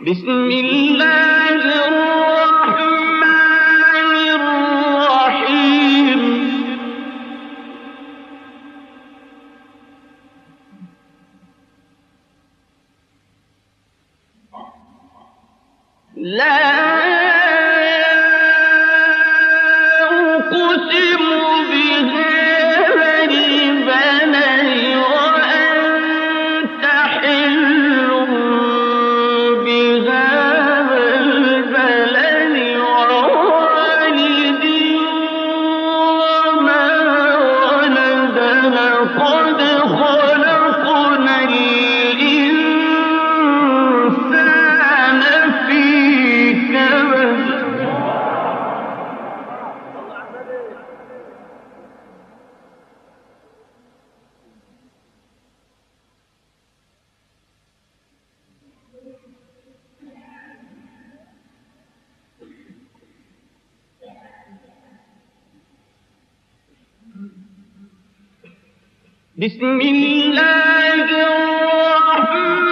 بسم الله الرحمن الرحيم. لا بسم الله الرحمن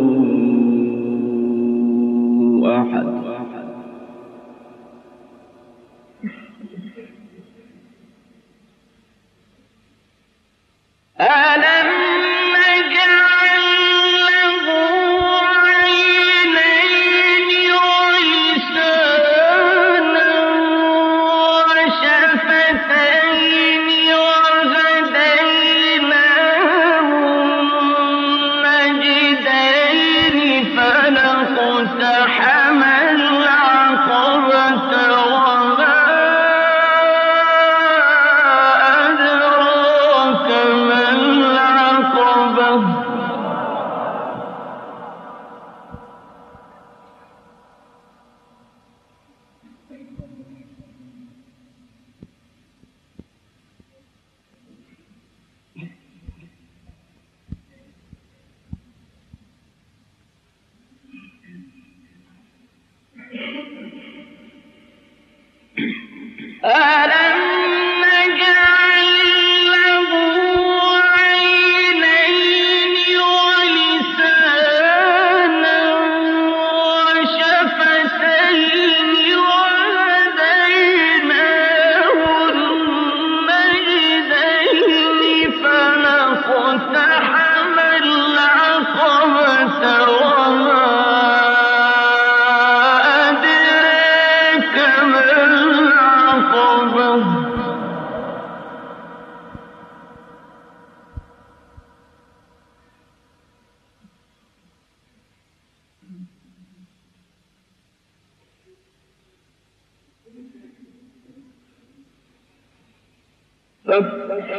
Ah!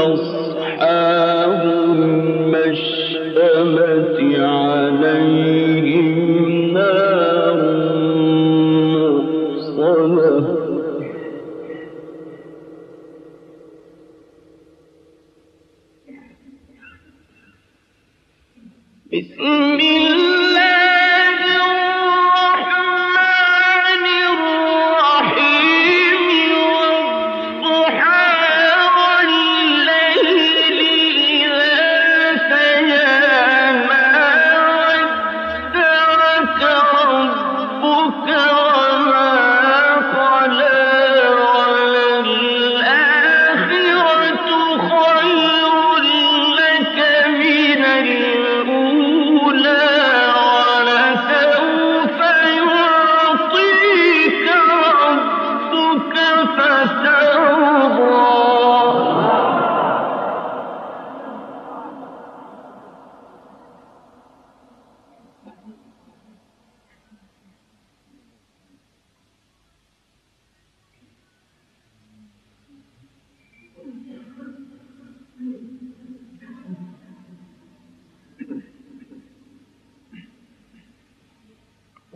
أصحاب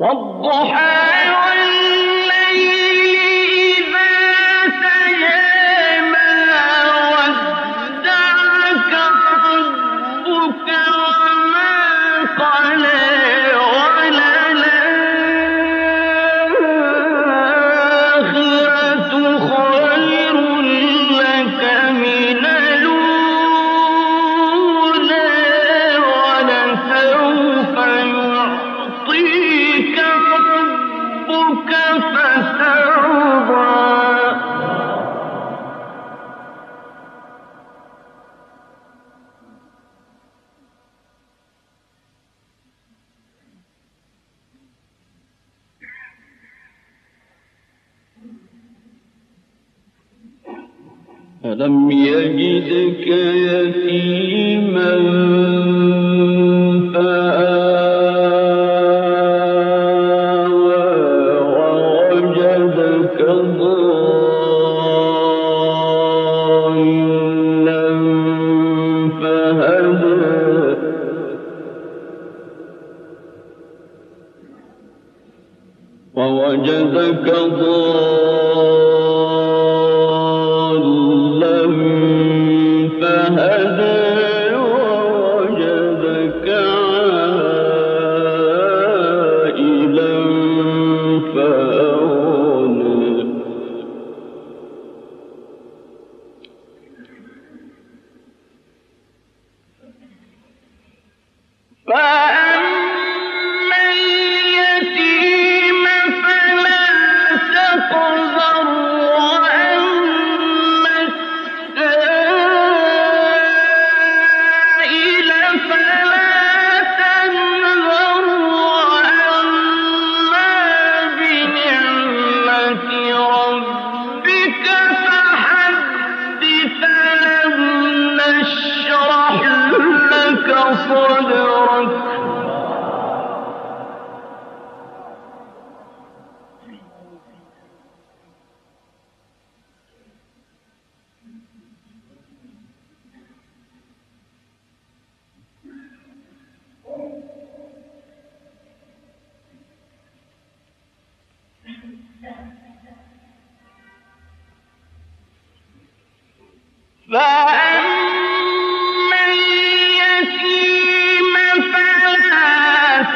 ألم يجدك يتيما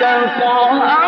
灯火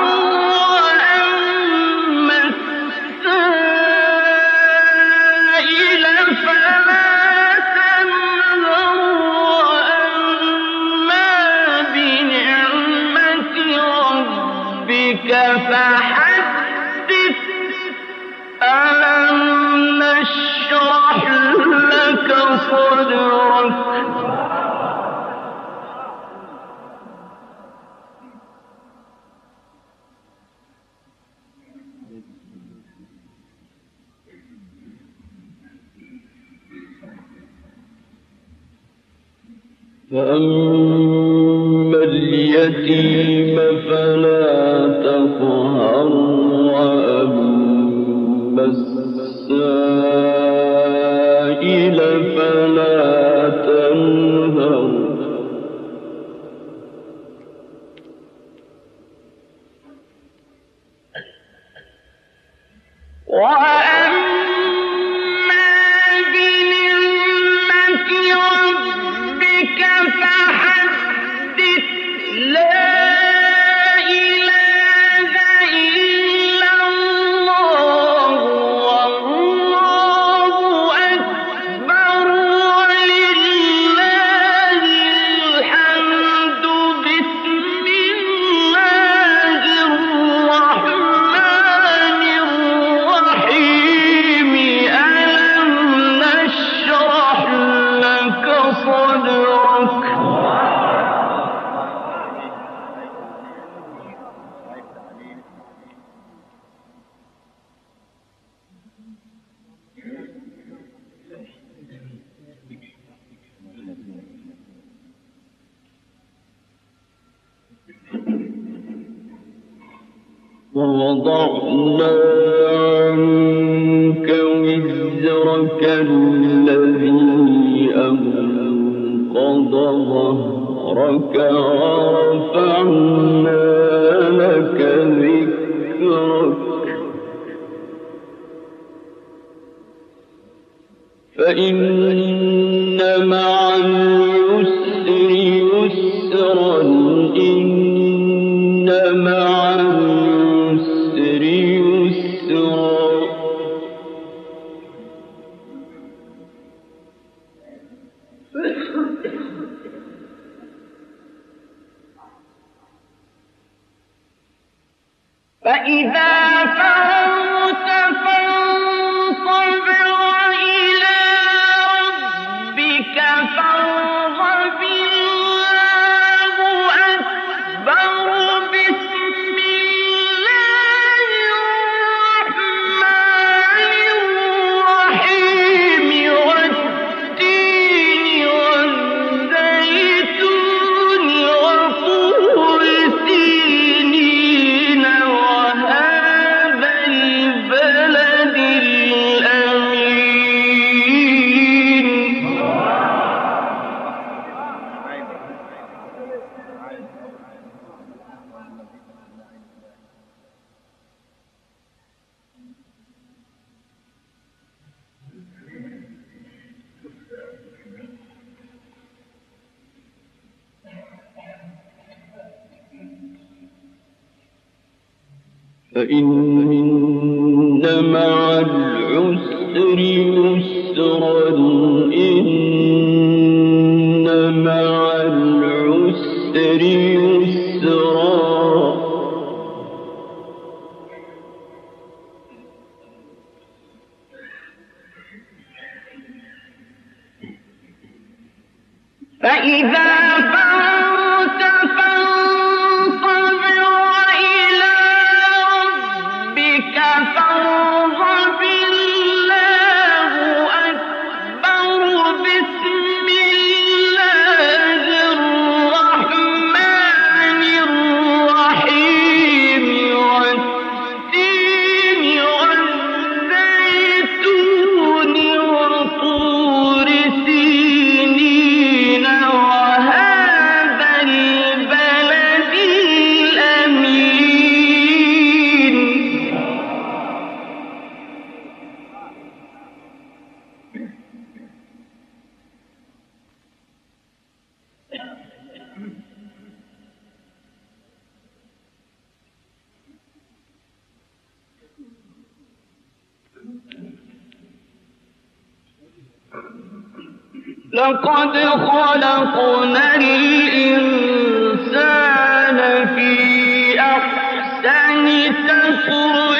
فأما اليتيم فلا ووضعنا عنك وزرك الذي أنقض ظهرك ورفعنا لك ذكرك. فإن مع اليسر يسرا فإن مع العسر يسرا إن مع العسر يسرا. فإذا لقد خلقنا الإنسان في أحسن تقويم.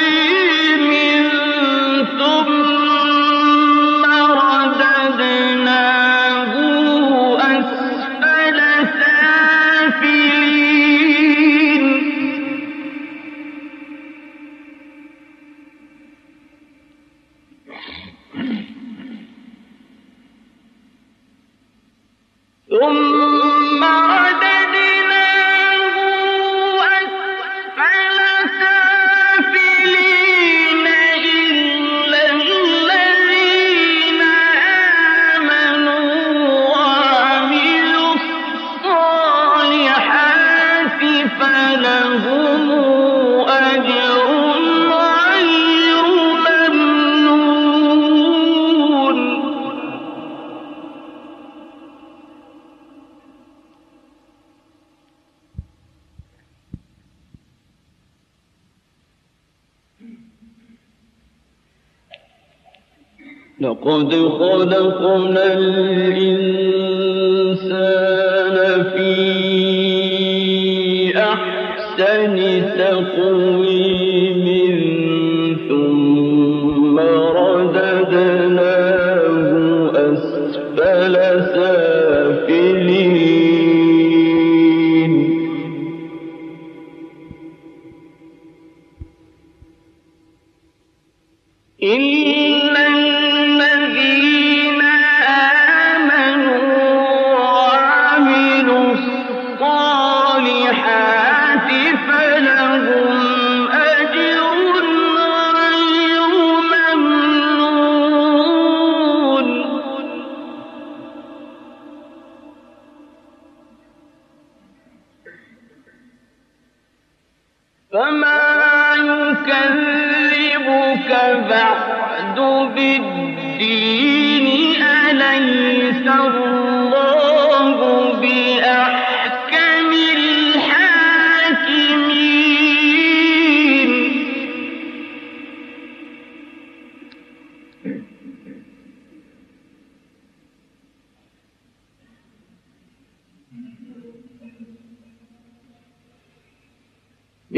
لقد خلقنا الإنسان في أحسن تقويم.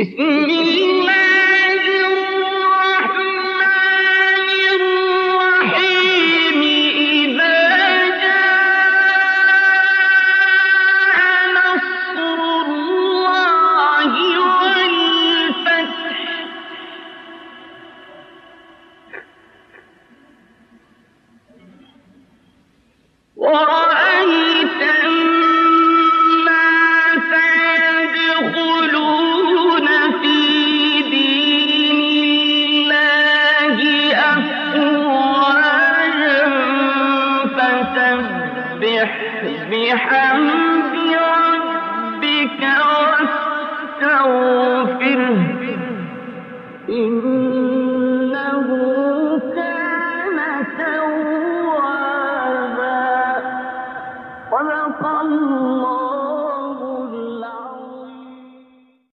Mm-hmm.